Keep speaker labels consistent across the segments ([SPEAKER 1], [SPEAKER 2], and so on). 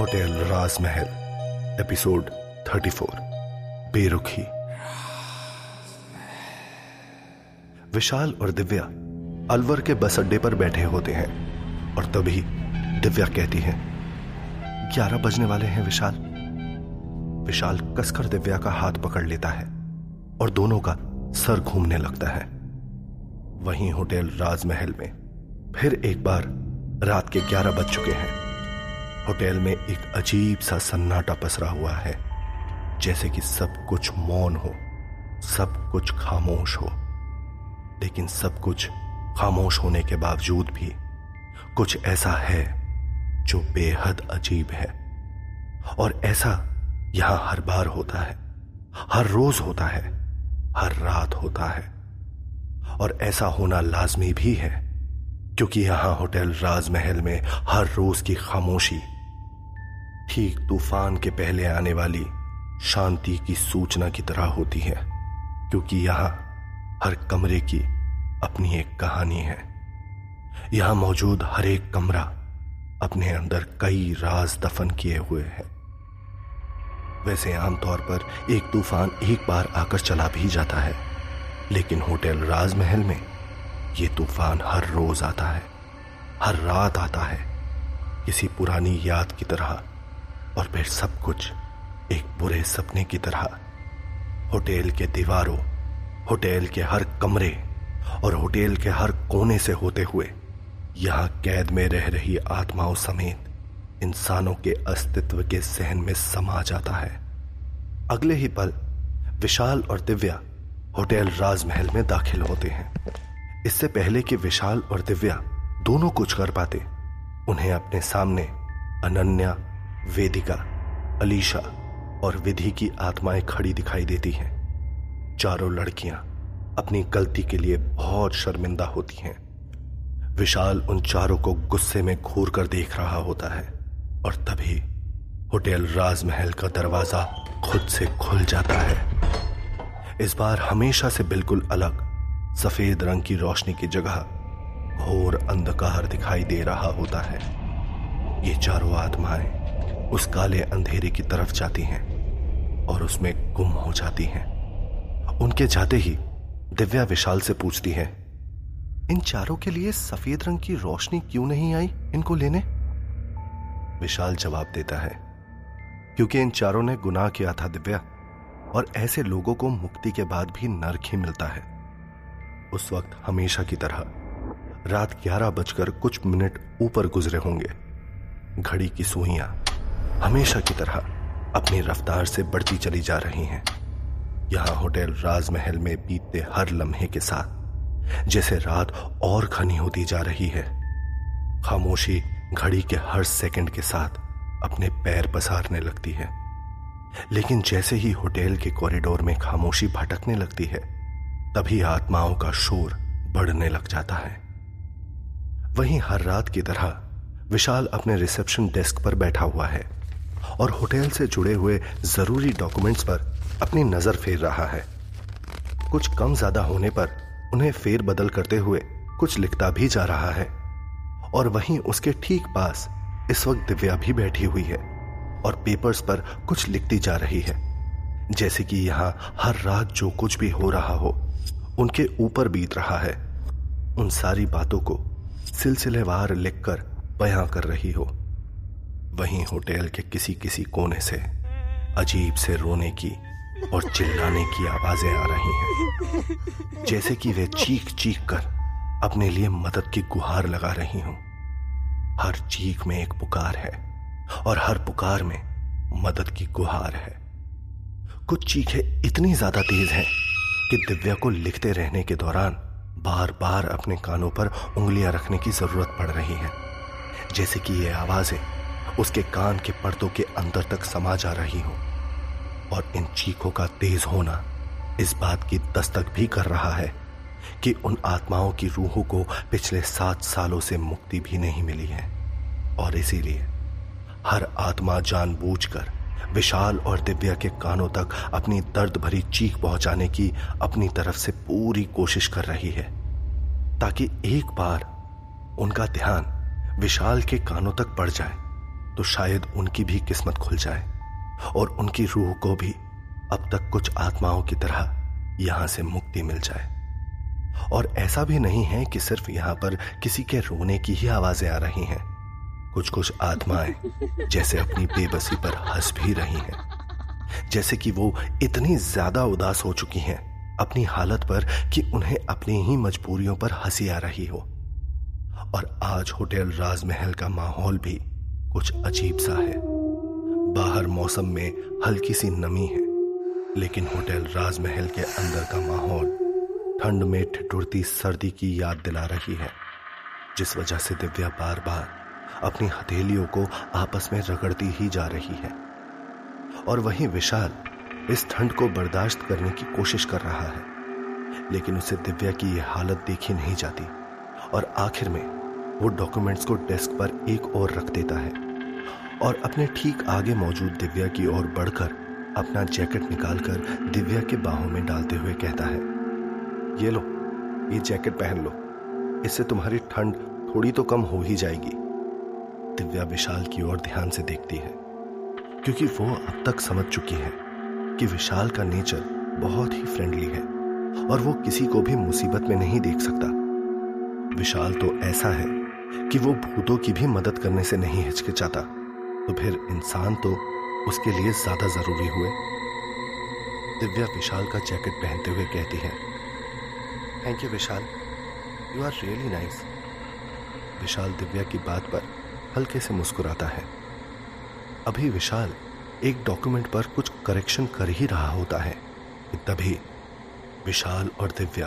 [SPEAKER 1] Hotel राजमहल, episode 34 बेरुखी। विशाल और दिव्या अलवर के बस अड्डे पर बैठे होते हैं और तभी दिव्या कहती है, ग्यारह बजने वाले हैं विशाल। विशाल कसकर दिव्या का हाथ पकड़ लेता है और दोनों का सर घूमने लगता है। वहीं होटल राजमहल में फिर एक बार रात के ग्यारह बज चुके हैं। होटल में एक अजीब सा सन्नाटा पसरा हुआ है, जैसे कि सब कुछ मौन हो, सब कुछ खामोश हो। लेकिन सब कुछ खामोश होने के बावजूद भी कुछ ऐसा है जो बेहद अजीब है। और ऐसा यहाँ हर बार होता है, हर रोज होता है, हर रात होता है। और ऐसा होना लाजमी भी है क्योंकि यहाँ होटल राजमहल में हर रोज की खामोशी, ठीक तूफ़ान के पहले आने वाली शांति की सूचना की तरह होती है, क्योंकि यहाँ हर कमरे की अपनी एक कहानी है। यहाँ मौजूद हर एक कमरा अपने अंदर कई राज दफन किए हुए है। वैसे आमतौर पर एक तूफ़ान एक बार आकर चला भी जाता है, लेकिन होटल राजमहल में ये तूफ़ान हर रोज आता है, हर रात आता है किसी पुरानी याद की तरह, और फिर सब कुछ एक बुरे सपने की तरह। होटल के दीवारों, होटल के हर कमरे, और होटल के हर कोने से होते हुए, यहाँ कैद में रह रही आत्माओं समेत इंसानों के अस्तित्व के सहन में समा जाता है। अगले ही पल विशाल और दिव्या होटल राजमहल में दाखिल होते हैं। इससे पहले कि विशाल और दिव्या दोनों कुछ कर पाते, उन्हें अपने सामने अनन्या, वेदिका, अलीशा और विधि की आत्माएँ खड़ी दिखाई देती हैं। चारों लड़कियाँ अपनी गलती के लिए बहुत शर्मिंदा होती हैं। विशाल उन चारों को गुस्से में घूर कर देख रहा होता है और तभी होटल राजमहल का दरवाज़ा खुद से खुल जाता है। इस बार हमेशा से बिल्कुल अलग सफ़ेद रंग की रोशनी की जगह घोर अंधकार दिखाई दे रहा होता है। ये चारों आत्माएँ उस काले अंधेरे की तरफ़ जाती हैं और उसमें गुम हो जाती हैं। उनके जाते ही दिव्या विशाल से पूछती है, इन चारों के लिए सफ़ेद रंग की रोशनी क्यों नहीं आई इनको लेने? विशाल जवाब देता है, क्योंकि इन चारों ने गुनाह किया था दिव्या और ऐसे लोगों को मुक्ति के बाद भी नर्क ही मिलता है। उस वक्त हमेशा की तरह। रात ग्यारह बजकर कुछ मिनट ऊपर गुजरे होंगे। घड़ी की सुइयाँ हमेशा की तरह अपनी रफ्तार से बढ़ती चली जा रही हैं। यहाँ होटल राजमहल में बीतते हर लम्हे के साथ, जैसे रात और घनी होती जा रही है। खामोशी घड़ी के हर सेकंड के साथ अपने पैर पसारने लगती है। लेकिन जैसे ही होटल के कॉरिडोर में खामोशी भटकने लगती है तभी आत्माओं का शोर बढ़ने लग जाता है। वहीं हर रात की तरह विशाल अपने रिसेप्शन डेस्क पर बैठा हुआ है और होटल से जुड़े हुए ज़रूरी डॉक्यूमेंट्स पर अपनी नज़र फेर रहा है। कुछ कम ज़्यादा होने पर उन्हें फेर बदल करते हुए कुछ लिखता भी जा रहा है और वहीं उसके ठीक पास इस वक्त दिव्या भी बैठी हुई है और पेपर्स पर कुछ लिखती जा रही है, जैसे कि यहाँ हर रात जो कुछ भी हो रहा हो। उनके ऊपर बीत रहा है। उन सारी बातों को सिलसिलेवार लिखकर बयां कर रही हो। वहीं होटल के किसी किसी कोने से अजीब से रोने की और चिल्लाने की आवाज़ें आ रही हैं। जैसे कि वे चीख चीख कर अपने लिए मदद की गुहार लगा रही हूँ। हर चीख में एक पुकार है और हर पुकार में मदद की गुहार है। कुछ चीखें इतनी ज़्यादा तेज हैं कि दिव्या को लिखते रहने के दौरान बार बार अपने कानों पर उंगलियाँ रखने की ज़रूरत पड़ रही है। जैसे कि ये आवाज़ें उसके कान के पर्दों के अंदर तक समा जा रही हो और इन चीखों का तेज होना इस बात की दस्तक भी कर रहा है कि उन आत्माओं की रूहों को पिछले सात सालों से मुक्ति भी नहीं मिली है। और इसीलिए हर आत्मा जानबूझकर विशाल और दिव्या के कानों तक अपनी दर्द भरी चीख पहुँचाने की अपनी तरफ़ से पूरी कोशिश कर रही है, ताकि एक बार उनका ध्यान विशाल के कानों तक पड़ जाए तो शायद उनकी भी किस्मत खुल जाए, और उनकी रूह को भी अब तक कुछ आत्माओं की तरह यहाँ से मुक्ति मिल जाए। और ऐसा भी नहीं है कि सिर्फ़ यहाँ पर किसी के रोने की ही आवाज़ें आ रही हैं। कुछ कुछ आत्माएँ जैसे अपनी बेबसी पर हंस भी रही हैं। जैसे कि वो इतनी ज़्यादा उदास हो चुकी हैं अपनी हालत पर कि उन्हें अपनी ही मजबूरियों पर हँसी आ रही हो। और आज होटल राजमहल का माहौल भी कुछ अजीब सा है। बाहर मौसम में हल्की सी नमी है, लेकिन होटल राजमहल के अंदर का माहौल ठंड में ठिठुरती सर्दी की याद दिला रही है, जिस वजह से दिव्या बार बार अपनी हथेलियों को आपस में रगड़ती ही जा रही है। और वहीं विशाल इस ठंड को बर्दाश्त करने की कोशिश कर रहा है। लेकिन उसे दिव्या की यह हालत देखी नहीं जाती। और आखिर में वो डॉक्यूमेंट्स को डेस्क पर एक और रख देता है। और अपने ठीक आगे मौजूद दिव्या की ओर बढ़कर अपना जैकेट निकालकर दिव्या के बाहों में डालते हुए कहता है, ये लो, ये जैकेट पहन लो। इससे तुम्हारी ठंड थोड़ी तो कम हो ही जाएगी। दिव्या विशाल की ओर ध्यान से देखती है, क्योंकि वो अब तक समझ चुकी है कि विशाल का नेचर बहुत ही फ्रेंडली है और वो किसी को भी मुसीबत में नहीं देख सकता। विशाल तो ऐसा है कि वो भूतों की भी मदद करने से नहीं हिचकिचाता तो फिर इंसान तो उसके लिए ज़्यादा ज़रूरी हुए। दिव्या विशाल का जैकेट पहनते हुए कहती है thank you Vishal. You are really nice Vishal Divya की बात पर हल्के से मुस्कुराता है। अभी विशाल एक डॉक्यूमेंट पर कुछ करेक्शन कर ही रहा होता है। तभी विशाल और दिव्या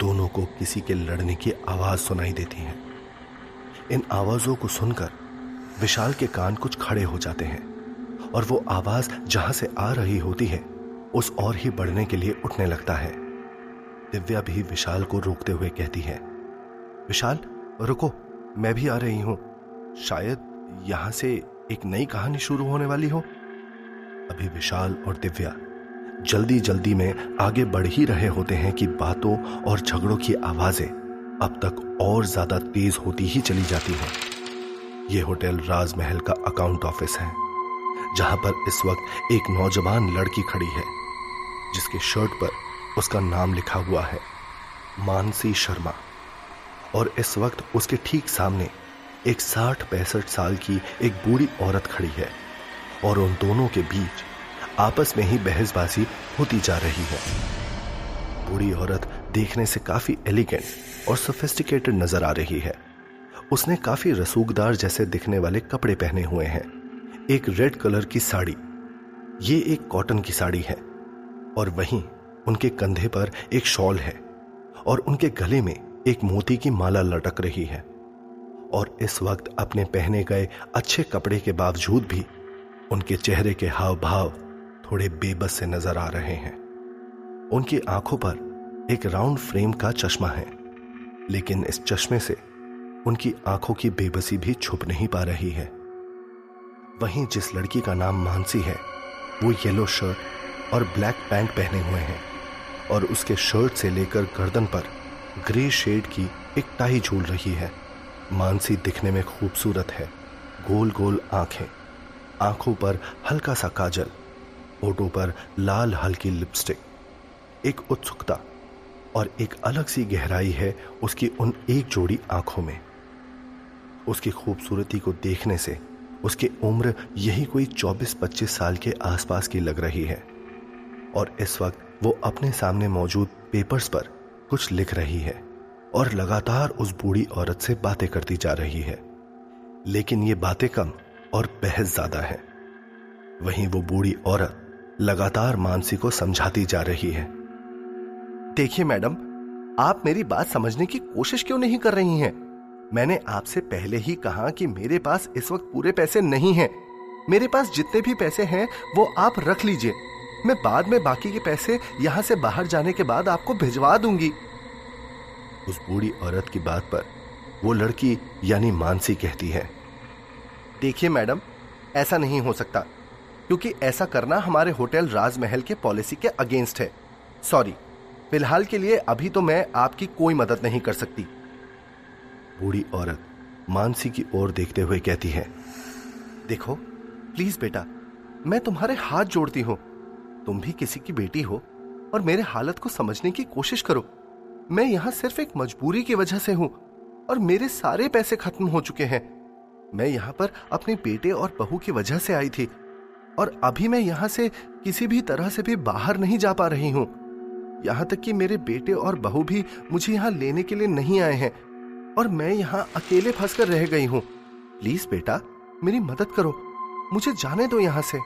[SPEAKER 1] दोनों को किसी के लड़ने की आवाज़ सुनाई देती है। इन आवाजों को सुनकर विशाल के कान कुछ खड़े हो जाते हैं और वो आवाज़ जहाँ से आ रही होती है, उस और ही बढ़ने के लिए उठने लगता है। दिव्या भी विशाल को रोकते हुए कहती है, विशाल, रुको, मैं भी आ रही हूँ। शायद यहाँ से एक नई कहानी शुरू होने वाली हो। अभी विशाल और दिव्या जल्दी जल्दी में आगे बढ़ ही रहे होते हैं कि बातों और झगड़ों की आवाज़ें अब तक और ज़्यादा तेज होती ही चली जाती हैं। यह होटल राजमहल का अकाउंट ऑफ़िस है, जहाँ पर इस वक्त एक नौजवान लड़की खड़ी है, जिसके शर्ट पर उसका नाम लिखा हुआ है, मानसी शर्मा। और इस वक्त उसके ठीक सामने एक साठ पैंसठ साल की एक बूढ़ी औरत खड़ी है और उन दोनों के बीच आपस में ही बहसबाजी होती जा रही है। बूढ़ी औरत देखने से काफ़ी एलिगेंट और सोफिस्टिकेटेड नज़र आ रही है। उसने काफ़ी रसूखदार जैसे दिखने वाले कपड़े पहने हुए हैं। एक रेड कलर की साड़ी। ये एक कॉटन की साड़ी है और वहीं उनके कंधे पर एक शॉल है और उनके गले में एक मोती की माला लटक रही है। और इस वक्त अपने पहने गए अच्छे कपड़े के बावजूद भी उनके चेहरे के हाव भाव थोड़े बेबस से नज़र आ रहे हैं। उनकी आँखों पर एक राउंड फ्रेम का चश्मा है, लेकिन इस चश्मे से उनकी आँखों की बेबसी भी छुप नहीं पा रही है। वहीं जिस लड़की का नाम मानसी है, वो येलो शर्ट और ब्लैक पैंट पहने हुए हैं और उसके शर्ट से लेकर गर्दन पर ग्रे शेड की एक टाई झूल रही है। मानसी दिखने में खूबसूरत है। गोल गोल आँखें, आँखों पर हल्का सा काजल, ओटों पर लाल हल्की लिपस्टिक, एक उत्सुकता और एक अलग सी गहराई है उसकी उन एक जोड़ी आँखों में। उसकी खूबसूरती को देखने से उसकी उम्र यही कोई 24-25 साल के आसपास की लग रही है और इस वक्त वो अपने सामने मौजूद पेपर्स पर कुछ लिख रही है। और लगातार उस बूढ़ी औरत से बातें करती जा रही है। लेकिन ये बातें कम और बहस ज़्यादा है। वहीं वो बूढ़ी औरत लगातार मानसी को समझाती जा रही है। देखिए मैडम, आप मेरी बात समझने की कोशिश क्यों नहीं कर रही हैं? मैंने आपसे पहले ही कहा कि मेरे पास इस वक्त पूरे पैसे नहीं हैं। मेरे पास जितने भी पैसे हैं, वो आप रख लीजिए। मैं बाद में बाकी के पैसे यहाँ से बाहर जाने के बाद आपको भिजवा दूँगी। उस बूढ़ी औरत की बात पर वो लड़की यानी मानसी कहती है। देखिए मैडम, ऐसा नहीं हो सकता, क्योंकि ऐसा करना हमारे होटल राजमहल के पॉलिसी के अगेंस्ट है। सॉरी, फ़िलहाल के लिए अभी तो मैं आपकी कोई मदद नहीं कर सकती। बूढ़ी औरत मानसी की ओर देखते हुए कहती है, देखो, प्लीज़ बेटा, मैं तुम्हारे हाथ जोड़ती हूँ। तुम भी किसी की बेटी हो और मेरे हालत को समझने की कोशिश करो। मैं यहाँ सिर्फ़ एक मजबूरी की वजह से हूँ और मेरे सारे पैसे खत्म हो चुके हैं। मैं यहाँ पर अपने बेटे और बहू की वजह से आई थी और अभी मैं यहाँ से किसी भी तरह से भी बाहर नहीं जा पा रही हूँ। यहाँ तक कि मेरे बेटे और बहू भी मुझे यहाँ लेने के लिए नहीं आए हैं और मैं यहाँ अकेले फंस कर रह गई हूँ। प्लीज़ बेटा, मेरी मदद करो। मुझे जाने दो यहाँ से।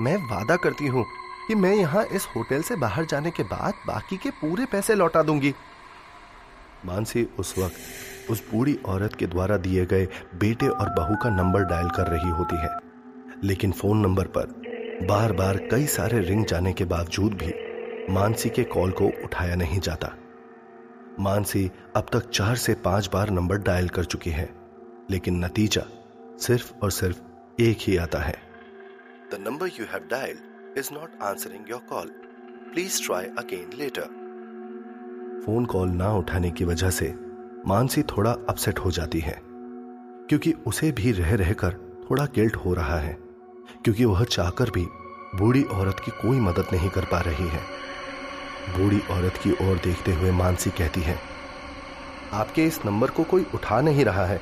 [SPEAKER 1] मैं वादा करती हूँ कि मैं यहाँ इस होटल से बाहर जाने के बाद बाकी के पूरे पैसे लौटा दूँगी। मानसी उस वक्त उस बूढ़ी औरत के द्वारा दिए गए बेटे और बहू का नंबर डायल कर रही होती है। लेकिन फ़ोन नंबर पर बार बार कई सारे रिंग जाने के बावजूद भी मानसी के कॉल को उठाया नहीं जाता। मानसी अब तक चार से पाँच बार नंबर डायल कर चुकी है, लेकिन नतीजा सिर्फ़ और सिर्फ़ एक ही आता है। The number you have dialled is not answering your call please try again later phone call ना उठाने की वजह से मानसी थोड़ा अपसेट हो जाती है, क्योंकि उसे भी रह रहकर थोड़ा गिल्ट हो रहा है, क्योंकि वह चाहकर भी बूढ़ी औरत की कोई मदद नहीं कर पा रही है। बूढ़ी औरत की ओर देखते हुए मानसी कहती है, आपके इस नंबर को कोई उठा नहीं रहा है।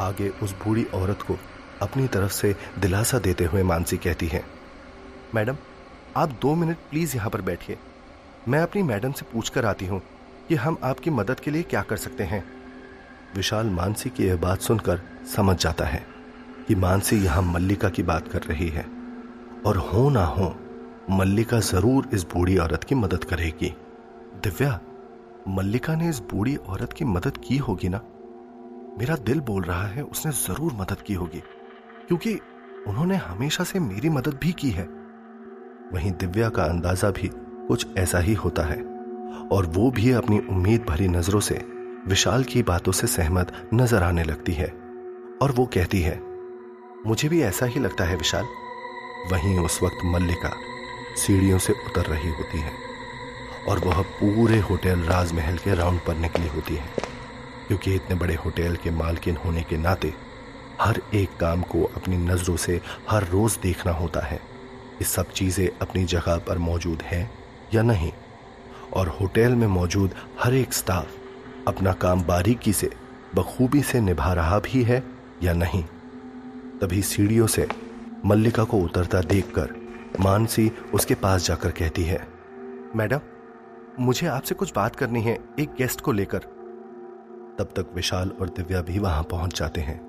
[SPEAKER 1] आगे उस बूढ़ी औरत को अपनी तरफ़ से दिलासा देते हुए मानसी कहती है, मैडम, आप दो मिनट प्लीज़ यहाँ पर बैठिए। मैं अपनी मैडम से पूछ कर आती हूँ कि हम आपकी मदद के लिए क्या कर सकते हैं। विशाल मानसी की यह बात सुनकर समझ जाता है कि मानसी यहाँ मल्लिका की बात कर रही है और हो ना हो, मल्लिका ज़रूर इस बूढ़ी औरत की मदद करेगी। दिव्या, मल्लिका ने इस बूढ़ी औरत की मदद की होगी ना? मेरा दिल बोल रहा है, उसने ज़रूर मदद की होगी। क्योंकि उन्होंने हमेशा से मेरी मदद भी की है। वहीं दिव्या का अंदाज़ा भी कुछ ऐसा ही होता है। और वो भी अपनी उम्मीद भरी नज़रों से, विशाल की बातों से सहमत नज़र आने लगती है। और वो कहती है, मुझे भी ऐसा ही लगता है विशाल। वहीं उस वक्त मल्लिका सीढ़ियों से उतर रही होती है और वह पूरे होटल राजमहल के राउंड पर निकली होती है। क्योंकि इतने बड़े होटल के मालकिन होने के नाते हर एक काम को अपनी नज़रों से हर रोज देखना होता है। ये सब चीज़ें अपनी जगह पर मौजूद हैं या नहीं? और होटल में मौजूद हर एक स्टाफ अपना काम बारीकी से, बखूबी से निभा रहा भी है या नहीं? तभी सीढ़ियों से मल्लिका को उतरता देखकर मानसी उसके पास जाकर कहती है, मैडम, मुझे आपसे कुछ बात करनी है, एक गेस्ट को लेकर। तब तक विशाल और दिव्या भी वहाँ पहुँच जाते हैं।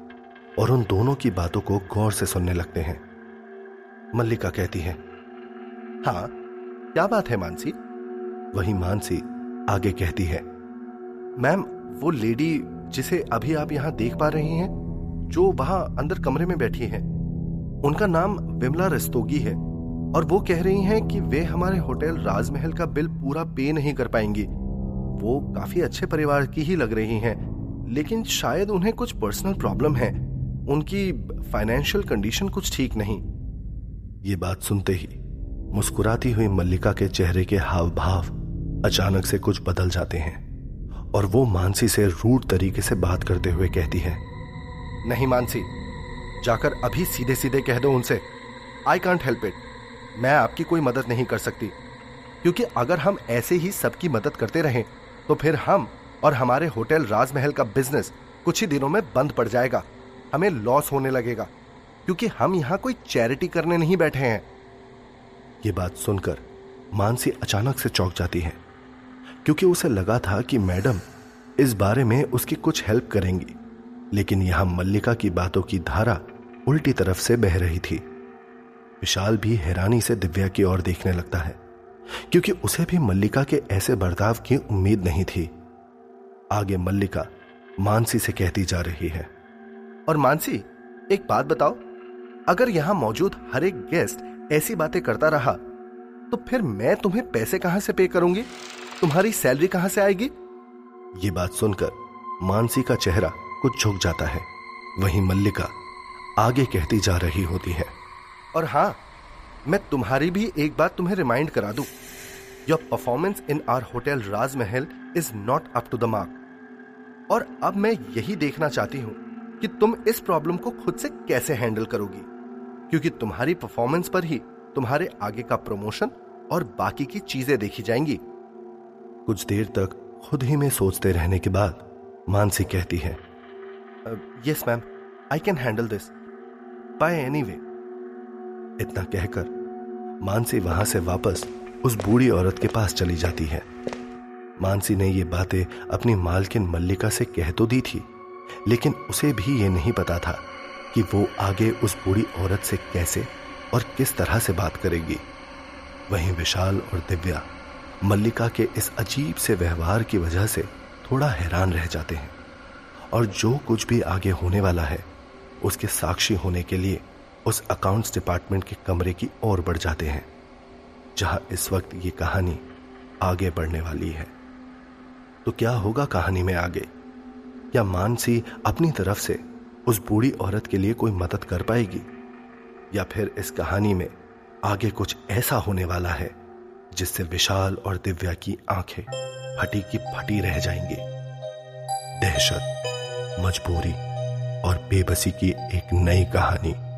[SPEAKER 1] और उन दोनों की बातों को गौर से सुनने लगते हैं। मल्लिका कहती है हाँ क्या बात है मानसी? वही मानसी आगे कहती है, मैम, वो लेडी जिसे अभी आप यहाँ देख पा रही हैं, जो वहाँ अंदर कमरे में बैठी है, उनका नाम विमला रस्तोगी है और वो कह रही हैं कि वे हमारे होटल राजमहल का बिल पूरा पे नहीं कर पाएँगी। वो काफ़ी अच्छे परिवार की ही लग रही हैं, लेकिन शायद उन्हें कुछ पर्सनल प्रॉब्लम है। उनकी फाइनेंशियल कंडीशन कुछ ठीक नहीं। ये बात सुनते ही मुस्कुराती हुई मल्लिका के चेहरे के हाव भाव अचानक से कुछ बदल जाते हैं और वो मानसी से रूट तरीके से बात करते हुए कहती है, नहीं मानसी, जाकर अभी सीधे सीधे कह दो उनसे। आई कांट हेल्प इट मैं आपकी कोई मदद नहीं कर सकती। क्योंकि अगर हम ऐसे ही सबकी मदद करते रहें तो फिर हम और हमारे होटल राजमहल का बिज़नेस कुछ ही दिनों में बंद पड़ जाएगा। हमें लॉस होने लगेगा, क्योंकि हम यहाँ कोई चैरिटी करने नहीं बैठे हैं। ये बात सुनकर मानसी अचानक से चौंक जाती है, क्योंकि उसे लगा था कि मैडम इस बारे में उसकी कुछ हेल्प करेंगी, लेकिन यहाँ मल्लिका की बातों की धारा उल्टी तरफ़ से बह रही थी। विशाल भी हैरानी से दिव्या की ओर देखने लगता है, क्योंकि उसे भी मल्लिका के ऐसे बर्ताव की उम्मीद नहीं थी। आगे मल्लिका मानसी से कहती जा रही है और मानसी, एक बात बताओ। अगर यहाँ मौजूद हर एक गेस्ट ऐसी बातें करता रहा तो फिर मैं तुम्हें पैसे कहाँ से पे करूँगी? तुम्हारी सैलरी कहाँ से आएगी? ये बात सुनकर मानसी का चेहरा कुछ झुक जाता है। वहीं मल्लिका आगे कहती जा रही होती है। और हाँ मैं तुम्हारी भी एक बात तुम्हें रिमाइंड करा दू। Your performance in our hotel Rajmahal is not up to the mark और अब मैं यही देखना चाहती हूँ कि तुम इस प्रॉब्लम को खुद से कैसे हैंडल करोगी? क्योंकि तुम्हारी परफॉर्मेंस पर ही तुम्हारे आगे का प्रमोशन और बाकी की चीज़ें देखी जाएँगी। कुछ देर तक खुद ही में सोचते रहने के बाद मानसी कहती है yes ma'am I can handle this by any way इतना कहकर मानसी वहाँ से वापस उस बूढ़ी औरत के पास चली जाती है। मानसी ने ये बातें अपनी मालकिन मल्लिका से कह तो दी थी। लेकिन उसे भी ये नहीं पता था कि वो आगे उस बूढ़ी औरत से कैसे और किस तरह से बात करेगी। वहीं विशाल और दिव्या मल्लिका के इस अजीब से व्यवहार की वजह से थोड़ा हैरान रह जाते हैं और जो कुछ भी आगे होने वाला है, उसके साक्षी होने के लिए उस अकाउंट्स डिपार्टमेंट के कमरे की ओर बढ़ जाते हैं, जहाँ इस वक्त ये कहानी आगे बढ़ने वाली है। तो क्या होगा कहानी में आगे? क्या मानसी अपनी तरफ़ से उस बूढ़ी औरत के लिए कोई मदद कर पाएगी? या फिर इस कहानी में आगे कुछ ऐसा होने वाला है, जिससे विशाल और दिव्या की आँखें फटी की फटी रह जाएँगी? दहशत, मजबूरी और बेबसी की एक नई कहानी